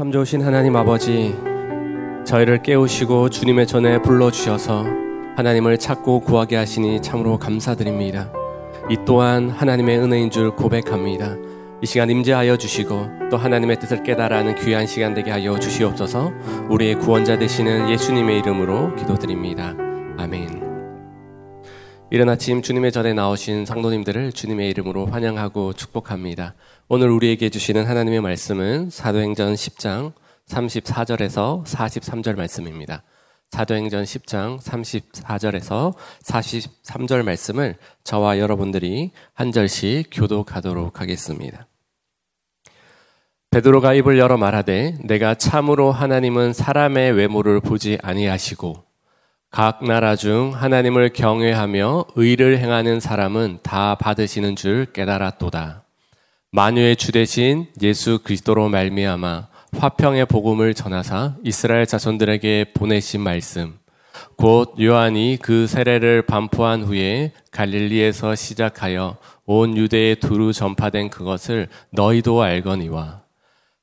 참 좋으신 하나님 아버지, 저희를 깨우시고 주님의 전에 불러주셔서 하나님을 찾고 구하게 하시니 참으로 감사드립니다. 이 또한 하나님의 은혜인 줄 고백합니다. 이 시간 임재하여 주시고 또 하나님의 뜻을 깨달아는 귀한 시간 되게 하여 주시옵소서 우리의 구원자 되시는 예수님의 이름으로 기도드립니다. 아멘. 이른 아침 주님의 전에 나오신 상도님들을 주님의 이름으로 환영하고 축복합니다. 오늘 우리에게 주시는 하나님의 말씀은 사도행전 10장 34절에서 43절 말씀입니다. 사도행전 10장 34절에서 43절 말씀을 저와 여러분들이 한 절씩 교독하도록 하겠습니다. 베드로가 입을 열어 말하되 내가 참으로 하나님은 사람의 외모를 보지 아니하시고 각 나라 중 하나님을 경외하며 의를 행하는 사람은 다 받으시는 줄 깨달았도다. 만유의 주 대신 예수 그리스도로 말미암아 화평의 복음을 전하사 이스라엘 자손들에게 보내신 말씀. 곧 요한이 그 세례를 반포한 후에 갈릴리에서 시작하여 온 유대에 두루 전파된 그것을 너희도 알거니와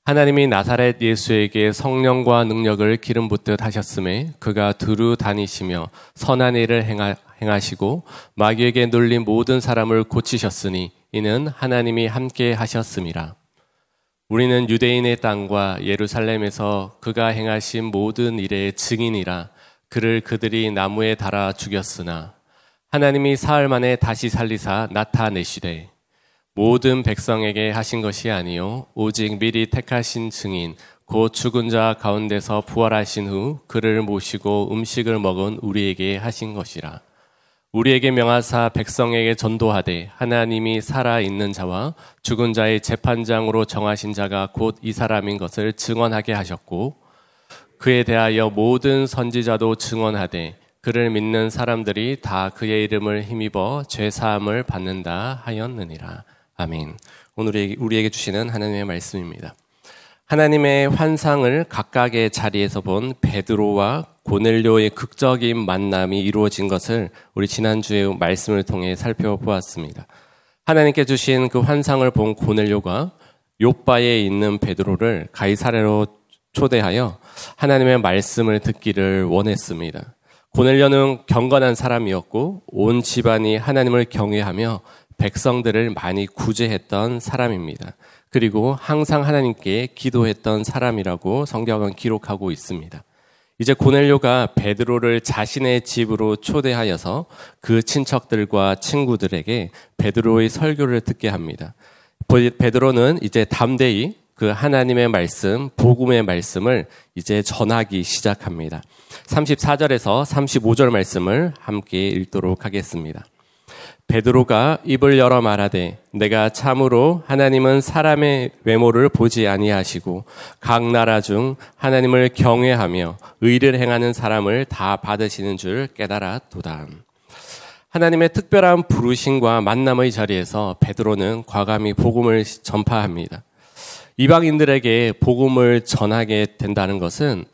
하나님이 나사렛 예수에게 성령과 능력을 기름 붓듯 하셨음에 그가 두루 다니시며 선한 일을 행하, 시고 마귀에게 눌린 모든 사람을 고치셨으니 이는 하나님이 함께 하셨음이라. 우리는 유대인의 땅과 예루살렘에서 그가 행하신 모든 일의 증인이라 그를 그들이 나무에 달아 죽였으나 하나님이 사흘 만에 다시 살리사 나타내시되 모든 백성에게 하신 것이 아니요 오직 미리 택하신 증인 곧 죽은 자 가운데서 부활하신 후 그를 모시고 음식을 먹은 우리에게 하신 것이라 우리에게 명하사 백성에게 전도하되 하나님이 살아 있는 자와 죽은 자의 재판장으로 정하신 자가 곧 이 사람인 것을 증언하게 하셨고 그에 대하여 모든 선지자도 증언하되 그를 믿는 사람들이 다 그의 이름을 힘입어 죄 사함을 받는다 하였느니라. 아멘. 오늘 우리에게 주시는 하나님의 말씀입니다. 하나님의 환상을 각각의 자리에서 본 베드로와 고넬료의 극적인 만남이 이루어진 것을 우리 지난주에 말씀을 통해 살펴보았습니다. 하나님께 주신 그 환상을 본 고넬료가 요바에 있는 베드로를 가이사레로 초대하여 하나님의 말씀을 듣기를 원했습니다. 고넬료는 경건한 사람이었고 온 집안이 하나님을 경외하며 백성들을 많이 구제했던 사람입니다. 그리고 항상 하나님께 기도했던 사람이라고 성경은 기록하고 있습니다. 이제 고넬료가 베드로를 자신의 집으로 초대하여서 그 친척들과 친구들에게 베드로의 설교를 듣게 합니다. 베드로는 이제 담대히 그 하나님의 말씀, 복음의 말씀을 이제 전하기 시작합니다. 34절에서 35절 말씀을 함께 읽도록 하겠습니다. 베드로가 입을 열어 말하되 내가 참으로 하나님은 사람의 외모를 보지 아니하시고 각 나라 중 하나님을 경외하며 의를 행하는 사람을 다 받으시는 줄 깨달았도다. 하나님의 특별한 부르심과 만남의 자리에서 베드로는 과감히 복음을 전파합니다. 이방인들에게 복음을 전하게 된다는 것은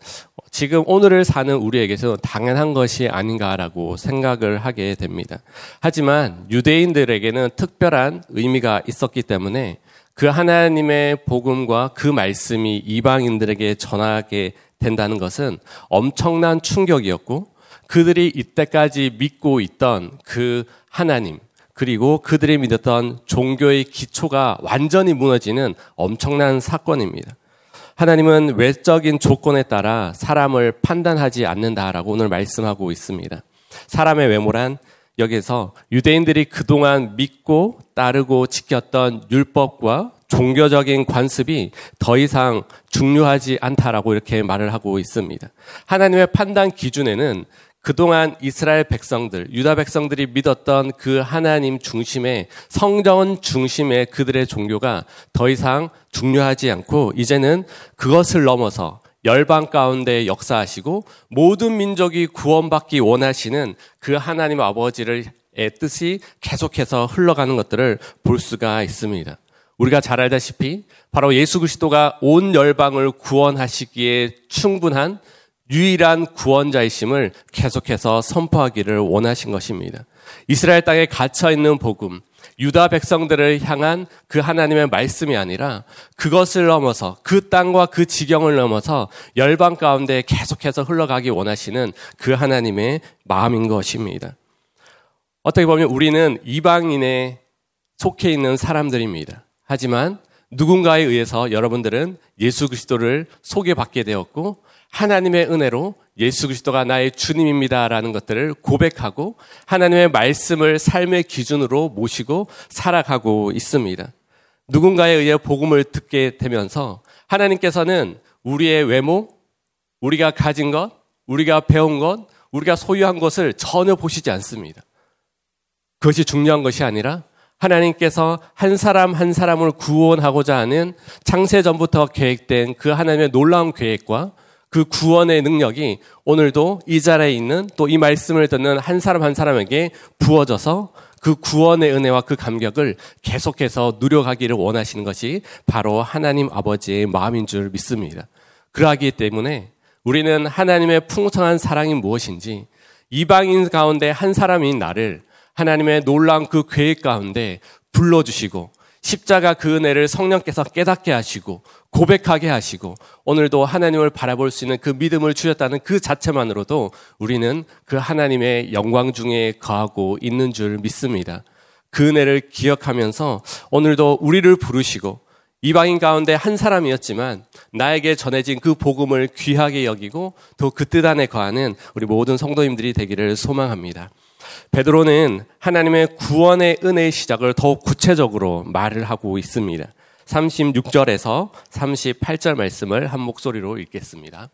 지금 오늘을 사는 우리에게서 당연한 것이 아닌가라고 생각을 하게 됩니다. 하지만 유대인들에게는 특별한 의미가 있었기 때문에 그 하나님의 복음과 그 말씀이 이방인들에게 전하게 된다는 것은 엄청난 충격이었고 그들이 이때까지 믿고 있던 그 하나님, 그리고 그들이 믿었던 종교의 기초가 완전히 무너지는 엄청난 사건입니다. 하나님은 외적인 조건에 따라 사람을 판단하지 않는다라고 오늘 말씀하고 있습니다. 사람의 외모란 여기서 유대인들이 그동안 믿고 따르고 지켰던 율법과 종교적인 관습이 더 이상 중요하지 않다라고 이렇게 말을 하고 있습니다. 하나님의 판단 기준에는 그동안 이스라엘 백성들, 유다 백성들이 믿었던 그 하나님 중심의 성전 중심의 그들의 종교가 더 이상 중요하지 않고 이제는 그것을 넘어서 열방 가운데 역사하시고 모든 민족이 구원받기 원하시는 그 하나님 아버지를 의 뜻이 계속해서 흘러가는 것들을 볼 수가 있습니다. 우리가 잘 알다시피 바로 예수 그리스도가 온 열방을 구원하시기에 충분한 유일한 구원자이심을 계속해서 선포하기를 원하신 것입니다. 이스라엘 땅에 갇혀 있는 복음, 유다 백성들을 향한 그 하나님의 말씀이 아니라 그것을 넘어서 그 땅과 그 지경을 넘어서 열방 가운데 계속해서 흘러가기 원하시는 그 하나님의 마음인 것입니다. 어떻게 보면 우리는 이방인에 속해 있는 사람들입니다. 하지만 누군가에 의해서 여러분들은 예수 그리스도를 소개받게 되었고 하나님의 은혜로 예수 그리스도가 나의 주님입니다라는 것들을 고백하고 하나님의 말씀을 삶의 기준으로 모시고 살아가고 있습니다. 누군가에 의해 복음을 듣게 되면서 하나님께서는 우리의 외모, 우리가 가진 것, 우리가 배운 것, 우리가 소유한 것을 전혀 보시지 않습니다. 그것이 중요한 것이 아니라 하나님께서 한 사람 한 사람을 구원하고자 하는 창세 전부터 계획된 그 하나님의 놀라운 계획과 그 구원의 능력이 오늘도 이 자리에 있는 또 이 말씀을 듣는 한 사람 한 사람에게 부어져서 그 구원의 은혜와 그 감격을 계속해서 누려가기를 원하시는 것이 바로 하나님 아버지의 마음인 줄 믿습니다. 그러하기 때문에 우리는 하나님의 풍성한 사랑이 무엇인지 이방인 가운데 한 사람인 나를 하나님의 놀라운 그 계획 가운데 불러주시고 십자가 그 은혜를 성령께서 깨닫게 하시고 고백하게 하시고 오늘도 하나님을 바라볼 수 있는 그 믿음을 주셨다는 그 자체만으로도 우리는 그 하나님의 영광 중에 거하고 있는 줄 믿습니다. 그 은혜를 기억하면서 오늘도 우리를 부르시고 이방인 가운데 한 사람이었지만 나에게 전해진 그 복음을 귀하게 여기고 또 그 뜻 안에 거하는 우리 모든 성도님들이 되기를 소망합니다. 베드로는 하나님의 구원의 은혜의 시작을 더욱 구체적으로 말을 하고 있습니다. 36절에서 38절 말씀을 한 목소리로 읽겠습니다.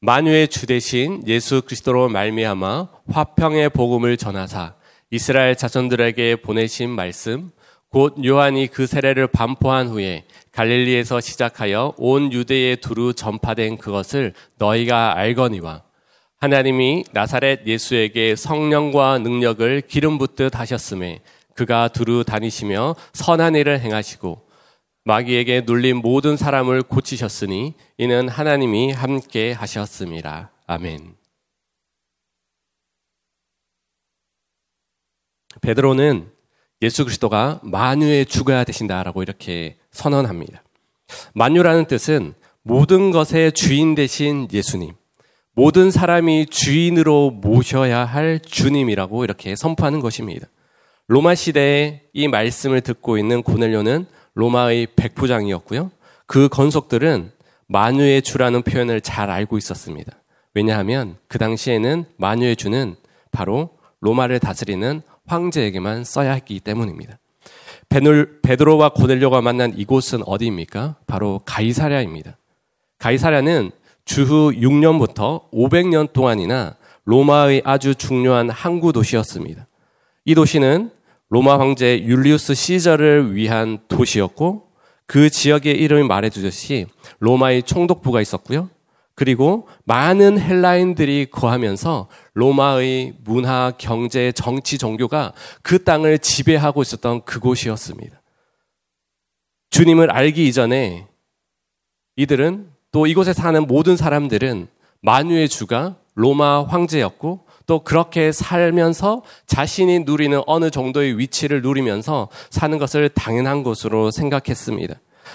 만유의 주 대신 예수 그리스도로 말미암아 화평의 복음을 전하사 이스라엘 자손들에게 보내신 말씀 곧 요한이 그 세례를 반포한 후에 갈릴리에서 시작하여 온 유대에 두루 전파된 그것을 너희가 알거니와 하나님이 나사렛 예수에게 성령과 능력을 기름 붓듯 하셨음에 그가 두루 다니시며 선한 일을 행하시고 마귀에게 눌린 모든 사람을 고치셨으니 이는 하나님이 함께 하셨습니다. 아멘. 베드로는 예수 그리스도가 만유의 주가 되신다라고 이렇게 선언합니다. 만유라는 뜻은 모든 것의 주인 되신 예수님, 모든 사람이 주인으로 모셔야 할 주님이라고 이렇게 선포하는 것입니다. 로마 시대에 이 말씀을 듣고 있는 고넬료는 로마의 백부장이었고요. 그 건속들은 만유의 주라는 표현을 잘 알고 있었습니다. 왜냐하면 그 당시에는 만유의 주는 바로 로마를 다스리는 황제에게만 써야 했기 때문입니다. 베드로와 고넬료가 만난 이곳은 어디입니까? 바로 가이사랴입니다. 가이사랴는 주후 6년부터 500년 동안이나 로마의 아주 중요한 항구 도시였습니다. 이 도시는 로마 황제 율리우스 시저를 위한 도시였고 그 지역의 이름이 말해주듯이 로마의 총독부가 있었고요. 그리고 많은 헬라인들이 거하면서 로마의 문화, 경제, 정치, 종교가 그 땅을 지배하고 있었던 그곳이었습니다. 주님을 알기 이전에 이들은 또 이곳에 사는 모든 사람들은 만유의 주가 로마 황제였고 또 그렇게 살면서 자신이 누리는 어느 정도의 위치를 누리면서 사는 것을 당연한 것으로 생각했습니다.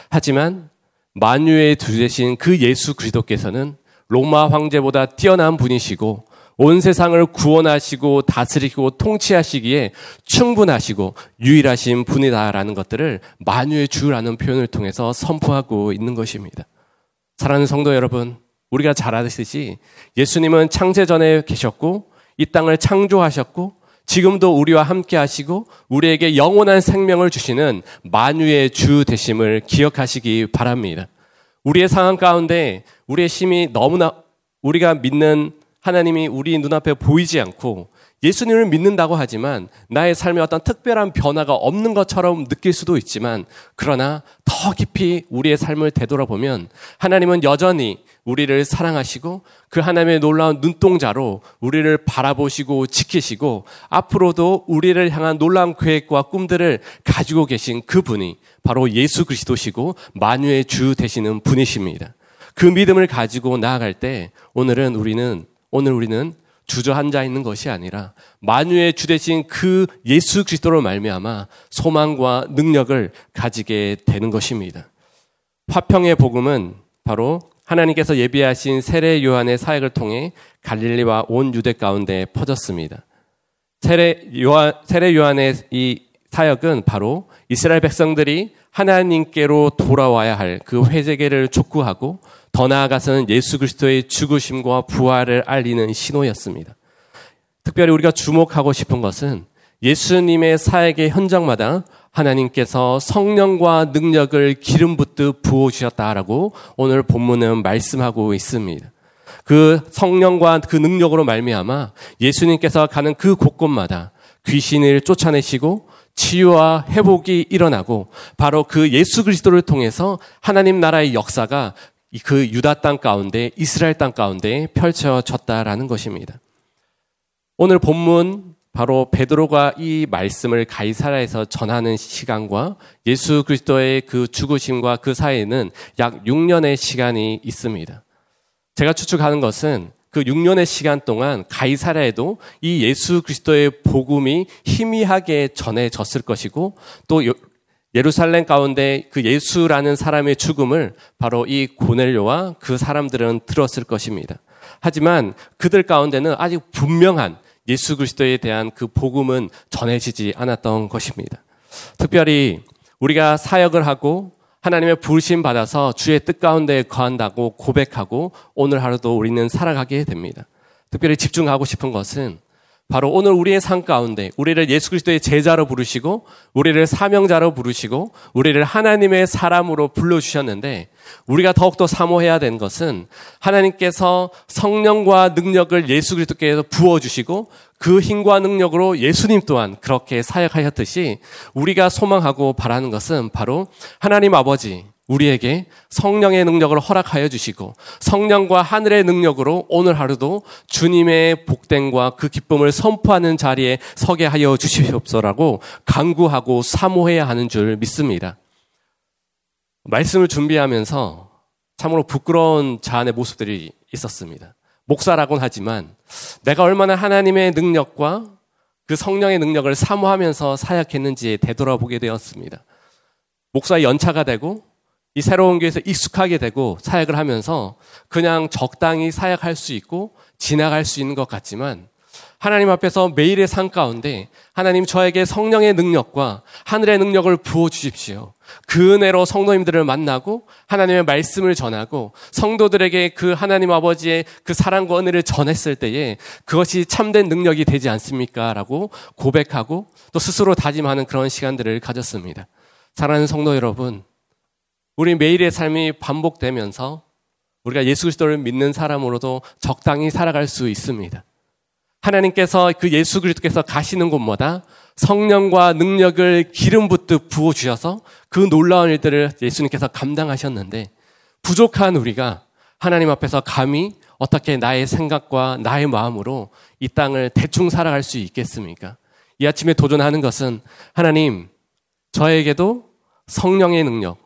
하지만 만유의 두 대신 그 예수 그리스도께서는 로마 황제보다 뛰어난 분이시고 온 세상을 구원하시고 다스리고 통치하시기에 충분하시고 유일하신 분이다라는 것들을 만유의 주라는 표현을 통해서 선포하고 있는 것입니다. 사랑하는 성도 여러분, 우리가 잘 아시듯이 예수님은 창세 전에 계셨고 이 땅을 창조하셨고 지금도 우리와 함께 하시고 우리에게 영원한 생명을 주시는 만유의 주 되심을 기억하시기 바랍니다. 우리의 상황 가운데 우리의 힘이 너무나 우리가 믿는 하나님이 우리 눈앞에 보이지 않고 예수님을 믿는다고 하지만 나의 삶에 어떤 특별한 변화가 없는 것처럼 느낄 수도 있지만 그러나 더 깊이 우리의 삶을 되돌아보면 하나님은 여전히 우리를 사랑하시고 그 하나님의 놀라운 눈동자로 우리를 바라보시고 지키시고 앞으로도 우리를 향한 놀라운 계획과 꿈들을 가지고 계신 그분이 바로 예수 그리스도시고 만유의 주 되시는 분이십니다. 그 믿음을 가지고 나아갈 때 오늘은 우리는 오늘 우리는 주저앉아 있는 것이 아니라 만유의 주 되신 그 예수 그리스도로 말미암아 소망과 능력을 가지게 되는 것입니다. 화평의 복음은 바로 하나님께서 예비하신 세례 요한의 사역을 통해 갈릴리와 온 유대 가운데 퍼졌습니다. 세례 요한 세례 요한의 이 사역은 바로 이스라엘 백성들이 하나님께로 돌아와야 할 그 회개를 촉구하고 더 나아가서는 예수 그리스도의 죽으심과 부활을 알리는 신호였습니다. 특별히 우리가 주목하고 싶은 것은 예수님의 사역의 현장마다 하나님께서 성령과 능력을 기름 붓듯 부어 주셨다라고 오늘 본문은 말씀하고 있습니다. 그 성령과 그 능력으로 말미암아 예수님께서 가는 그 곳곳마다 귀신을 쫓아내시고 치유와 회복이 일어나고 바로 그 예수 그리스도를 통해서 하나님 나라의 역사가 그 유다 땅 가운데 이스라엘 땅 가운데 펼쳐졌다라는 것입니다. 오늘 본문 바로 베드로가 이 말씀을 가이사라에서 전하는 시간과 예수 그리스도의 그 죽으심과 그 사이에는 약 6년의 시간이 있습니다. 제가 추측하는 것은 그 6년의 시간 동안 가이사라에도 이 예수 그리스도의 복음이 희미하게 전해졌을 것이고 또 예루살렘 가운데 그 예수라는 사람의 죽음을 바로 이 고넬료와 그 사람들은 들었을 것입니다. 하지만 그들 가운데는 아직 분명한 예수 그리스도에 대한 그 복음은 전해지지 않았던 것입니다. 특별히 우리가 사역을 하고 하나님의 부르심 받아서 주의 뜻 가운데 거한다고 고백하고 오늘 하루도 우리는 살아가게 됩니다. 특별히 집중하고 싶은 것은 바로 오늘 우리의 삶 가운데 우리를 예수 그리스도의 제자로 부르시고 우리를 사명자로 부르시고 우리를 하나님의 사람으로 불러 주셨는데 우리가 더욱더 사모해야 되는 것은 하나님께서 성령과 능력을 예수 그리스도께서 부어 주시고 그 힘과 능력으로 예수님 또한 그렇게 사역하셨듯이 우리가 소망하고 바라는 것은 바로 하나님 아버지 우리에게 성령의 능력을 허락하여 주시고 성령과 하늘의 능력으로 오늘 하루도 주님의 복됨과 그 기쁨을 선포하는 자리에 서게 하여 주시옵소라고 강구하고 사모해야 하는 줄 믿습니다. 말씀을 준비하면서 참으로 부끄러운 자안의 모습들이 있었습니다. 목사라고는 하지만 내가 얼마나 하나님의 능력과 그 성령의 능력을 사모하면서 사역했는지 되돌아보게 되었습니다. 목사의 연차가 되고 이 새로운 교회에서 익숙하게 되고 사역을 하면서 그냥 적당히 사역할 수 있고 지나갈 수 있는 것 같지만 하나님 앞에서 매일의 삶 가운데 하나님 저에게 성령의 능력과 하늘의 능력을 부어 주십시오. 그 은혜로 성도님들을 만나고 하나님의 말씀을 전하고 성도들에게 그 하나님 아버지의 그 사랑과 은혜를 전했을 때에 그것이 참된 능력이 되지 않습니까? 라고 고백하고 또 스스로 다짐하는 그런 시간들을 가졌습니다. 사랑하는 성도 여러분, 우리 매일의 삶이 반복되면서 우리가 예수 그리스도를 믿는 사람으로도 적당히 살아갈 수 있습니다. 하나님께서 그 예수 그리스도께서 가시는 곳마다 성령과 능력을 기름 붓듯 부어 주셔서 그 놀라운 일들을 예수님께서 감당하셨는데 부족한 우리가 하나님 앞에서 감히 어떻게 나의 생각과 나의 마음으로 이 땅을 대충 살아갈 수 있겠습니까? 이 아침에 도전하는 것은 하나님 저에게도 성령의 능력,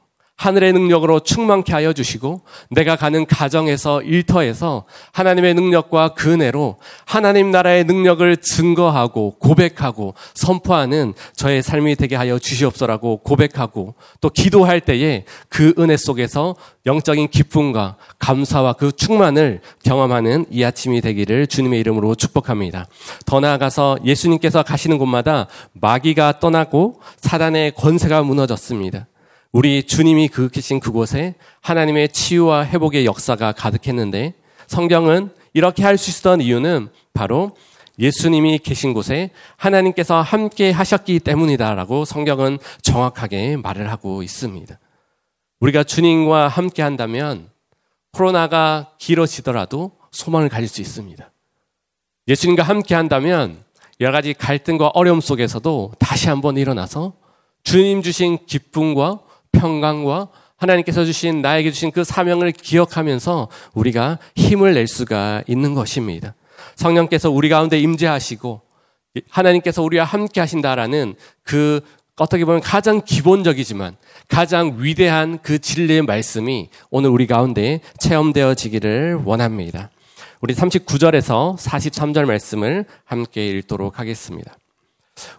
하늘의 능력으로 충만케 하여 주시고 내가 가는 가정에서 일터에서 하나님의 능력과 그 은혜로 하나님 나라의 능력을 증거하고 고백하고 선포하는 저의 삶이 되게 하여 주시옵소라고 고백하고 또 기도할 때에 그 은혜 속에서 영적인 기쁨과 감사와 그 충만을 경험하는 이 아침이 되기를 주님의 이름으로 축복합니다. 더 나아가서 예수님께서 가시는 곳마다 마귀가 떠나고 사단의 권세가 무너졌습니다. 우리 주님이 그 계신 그곳에 하나님의 치유와 회복의 역사가 가득했는데 성경은 이렇게 할 수 있었던 이유는 바로 예수님이 계신 곳에 하나님께서 함께 하셨기 때문이다라고 성경은 정확하게 말을 하고 있습니다. 우리가 주님과 함께 한다면 코로나가 길어지더라도 소망을 가질 수 있습니다. 예수님과 함께 한다면 여러 가지 갈등과 어려움 속에서도 다시 한번 일어나서 주님 주신 기쁨과 평강과 하나님께서 주신 나에게 주신 그 사명을 기억하면서 우리가 힘을 낼 수가 있는 것입니다. 성령께서 우리 가운데 임재하시고 하나님께서 우리와 함께 하신다라는 그 어떻게 보면 가장 기본적이지만 가장 위대한 그 진리의 말씀이 오늘 우리 가운데 체험되어지기를 원합니다. 우리 39절에서 43절 말씀을 함께 읽도록 하겠습니다.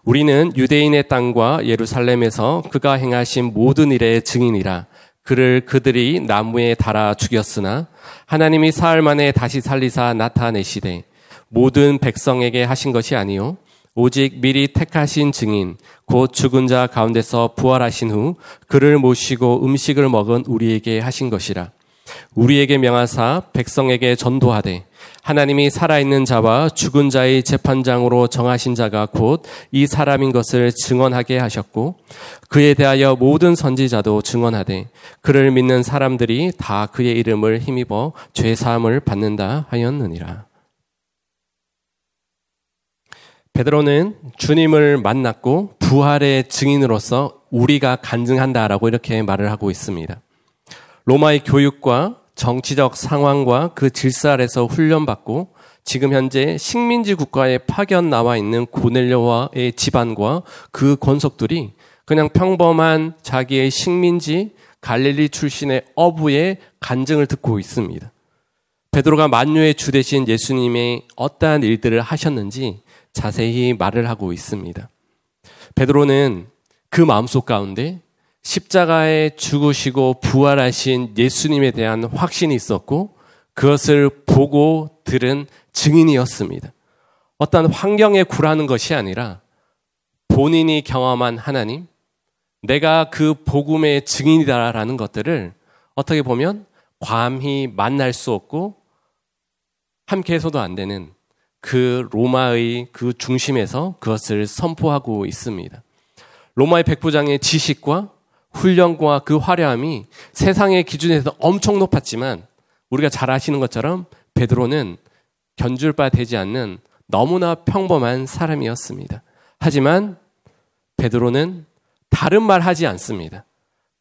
우리는 유대인의 땅과 예루살렘에서 그가 행하신 모든 일의 증인이라 그를 그들이 나무에 달아 죽였으나 하나님이 사흘 만에 다시 살리사 나타내시되 모든 백성에게 하신 것이 아니요 오직 미리 택하신 증인 곧 죽은 자 가운데서 부활하신 후 그를 모시고 음식을 먹은 우리에게 하신 것이라 우리에게 명하사 백성에게 전도하되 하나님이 살아있는 자와 죽은 자의 재판장으로 정하신 자가 곧 이 사람인 것을 증언하게 하셨고 그에 대하여 모든 선지자도 증언하되 그를 믿는 사람들이 다 그의 이름을 힘입어 죄 사함을 받는다 하였느니라. 베드로는 주님을 만났고 부활의 증인으로서 우리가 간증한다라고 이렇게 말을 하고 있습니다. 로마의 교육과 정치적 상황과 그 질서 아래서 훈련받고 지금 현재 식민지 국가에 파견 나와 있는 고넬료와의 집안과 그 권속들이 그냥 평범한 자기의 식민지 갈릴리 출신의 어부의 간증을 듣고 있습니다. 베드로가 만유의 주 대신 예수님의 어떠한 일들을 하셨는지 자세히 말을 하고 있습니다. 베드로는 그 마음속 가운데 십자가에 죽으시고 부활하신 예수님에 대한 확신이 있었고 그것을 보고 들은 증인이었습니다. 어떤 환경에 굴하는 것이 아니라 본인이 경험한 하나님, 내가 그 복음의 증인이다라는 것들을 어떻게 보면 과히 만날 수 없고 함께 해서도 안 되는 그 로마의 그 중심에서 그것을 선포하고 있습니다. 로마의 백부장의 지식과 훈련과 그 화려함이 세상의 기준에서 엄청 높았지만 우리가 잘 아시는 것처럼 베드로는 견줄 바 되지 않는 너무나 평범한 사람이었습니다. 하지만 베드로는 다른 말 하지 않습니다.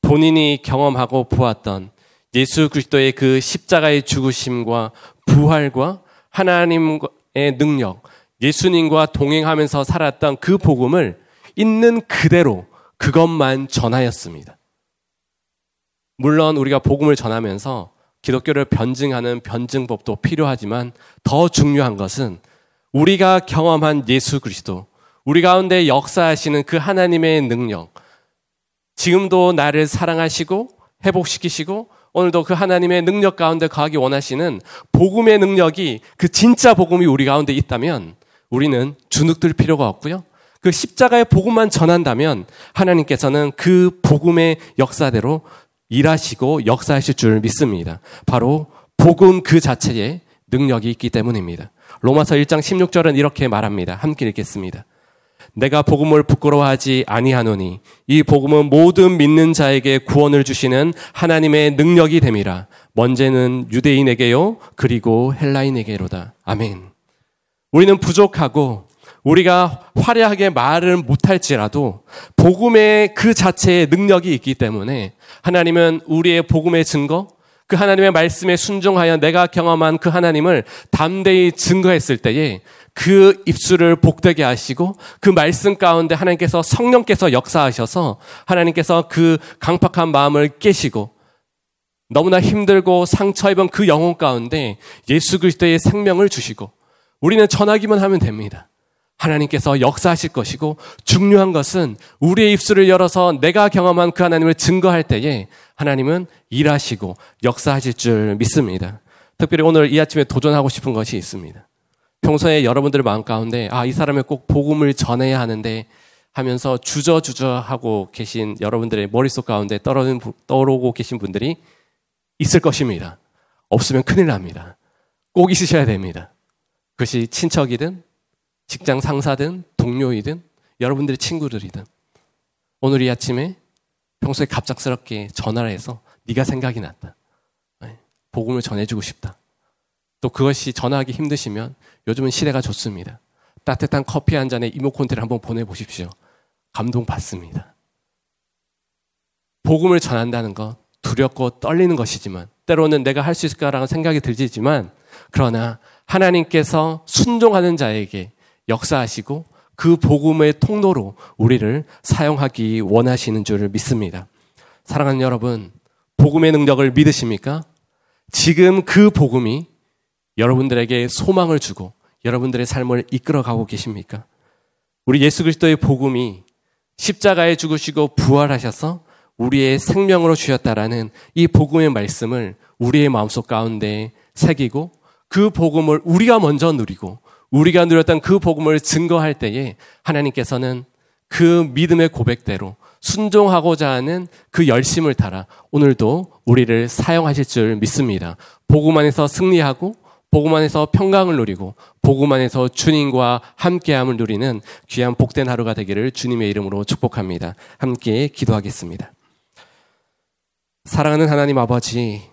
본인이 경험하고 보았던 예수 그리스도의 그 십자가의 죽으심과 부활과 하나님의 능력, 예수님과 동행하면서 살았던 그 복음을 있는 그대로 그것만 전하였습니다. 물론 우리가 복음을 전하면서 기독교를 변증하는 변증법도 필요하지만 더 중요한 것은 우리가 경험한 예수 그리스도, 우리 가운데 역사하시는 그 하나님의 능력, 지금도 나를 사랑하시고 회복시키시고 오늘도 그 하나님의 능력 가운데 거하기 원하시는 복음의 능력이 그 진짜 복음이 우리 가운데 있다면 우리는 주눅들 필요가 없고요. 그 십자가의 복음만 전한다면 하나님께서는 그 복음의 역사대로 일하시고 역사하실 줄 믿습니다. 바로 복음 그 자체에 능력이 있기 때문입니다. 로마서 1장 16절은 이렇게 말합니다. 함께 읽겠습니다. 내가 복음을 부끄러워하지 아니하노니 이 복음은 모든 믿는 자에게 구원을 주시는 하나님의 능력이 됨이라. 먼저는 유대인에게요 그리고 헬라인에게로다. 아멘. 우리는 부족하고 우리가 화려하게 말을 못할지라도 복음의 그 자체의 능력이 있기 때문에 하나님은 우리의 복음의 증거, 그 하나님의 말씀에 순종하여 내가 경험한 그 하나님을 담대히 증거했을 때에 그 입술을 복되게 하시고 그 말씀 가운데 하나님께서 성령께서 역사하셔서 하나님께서 그 강팍한 마음을 깨시고 너무나 힘들고 상처 입은 그 영혼 가운데 예수 그리스도의 생명을 주시고 우리는 전하기만 하면 됩니다. 하나님께서 역사하실 것이고 중요한 것은 우리의 입술을 열어서 내가 경험한 그 하나님을 증거할 때에 하나님은 일하시고 역사하실 줄 믿습니다. 특별히 오늘 이 아침에 도전하고 싶은 것이 있습니다. 평소에 여러분들의 마음 가운데 아, 이 사람의 꼭 복음을 전해야 하는데 하면서 주저주저 하고 계신 여러분들의 머릿속 가운데 떠오르고 계신 분들이 있을 것입니다. 없으면 큰일 납니다. 꼭 있으셔야 됩니다. 그것이 친척이든 직장 상사든 동료이든 여러분들의 친구들이든 오늘 이 아침에 평소에 갑작스럽게 전화를 해서 네가 생각이 났다. 네, 복음을 전해주고 싶다. 또 그것이 전화하기 힘드시면 요즘은 시대가 좋습니다. 따뜻한 커피 한 잔에 이모콘테를 한번 보내보십시오. 감동 받습니다. 복음을 전한다는 것 두렵고 떨리는 것이지만 때로는 내가 할 수 있을까라는 생각이 들지만 그러나 하나님께서 순종하는 자에게 역사하시고 그 복음의 통로로 우리를 사용하기 원하시는 줄 믿습니다. 사랑하는 여러분, 복음의 능력을 믿으십니까? 지금 그 복음이 여러분들에게 소망을 주고 여러분들의 삶을 이끌어 가고 계십니까? 우리 예수 그리스도의 복음이 십자가에 죽으시고 부활하셔서 우리의 생명으로 주셨다라는 이 복음의 말씀을 우리의 마음속 가운데 새기고 그 복음을 우리가 먼저 누리고 우리가 누렸던 그 복음을 증거할 때에 하나님께서는 그 믿음의 고백대로 순종하고자 하는 그 열심을 따라 오늘도 우리를 사용하실 줄 믿습니다. 복음 안에서 승리하고 복음 안에서 평강을 누리고 복음 안에서 주님과 함께함을 누리는 귀한 복된 하루가 되기를 주님의 이름으로 축복합니다. 함께 기도하겠습니다. 사랑하는 하나님 아버지,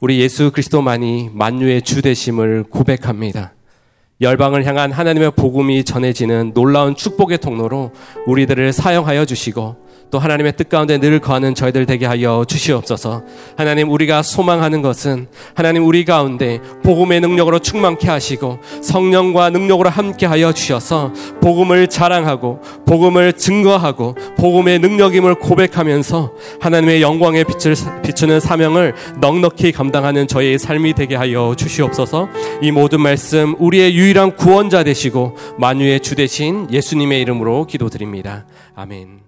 우리 예수 그리스도만이 만유의 주 되심을 고백합니다. 열방을 향한 하나님의 복음이 전해지는 놀라운 축복의 통로로 우리들을 사용하여 주시고 또 하나님의 뜻 가운데 늘 거하는 저희들 되게 하여 주시옵소서. 하나님 우리가 소망하는 것은 하나님 우리 가운데 복음의 능력으로 충만케 하시고 성령과 능력으로 함께 하여 주셔서 복음을 자랑하고 복음을 증거하고 복음의 능력임을 고백하면서 하나님의 영광의 빛을 비추는 사명을 넉넉히 감당하는 저희의 삶이 되게 하여 주시옵소서. 이 모든 말씀 우리의 유일한 구원자 되시고 만유의 주 되신 예수님의 이름으로 기도드립니다. 아멘.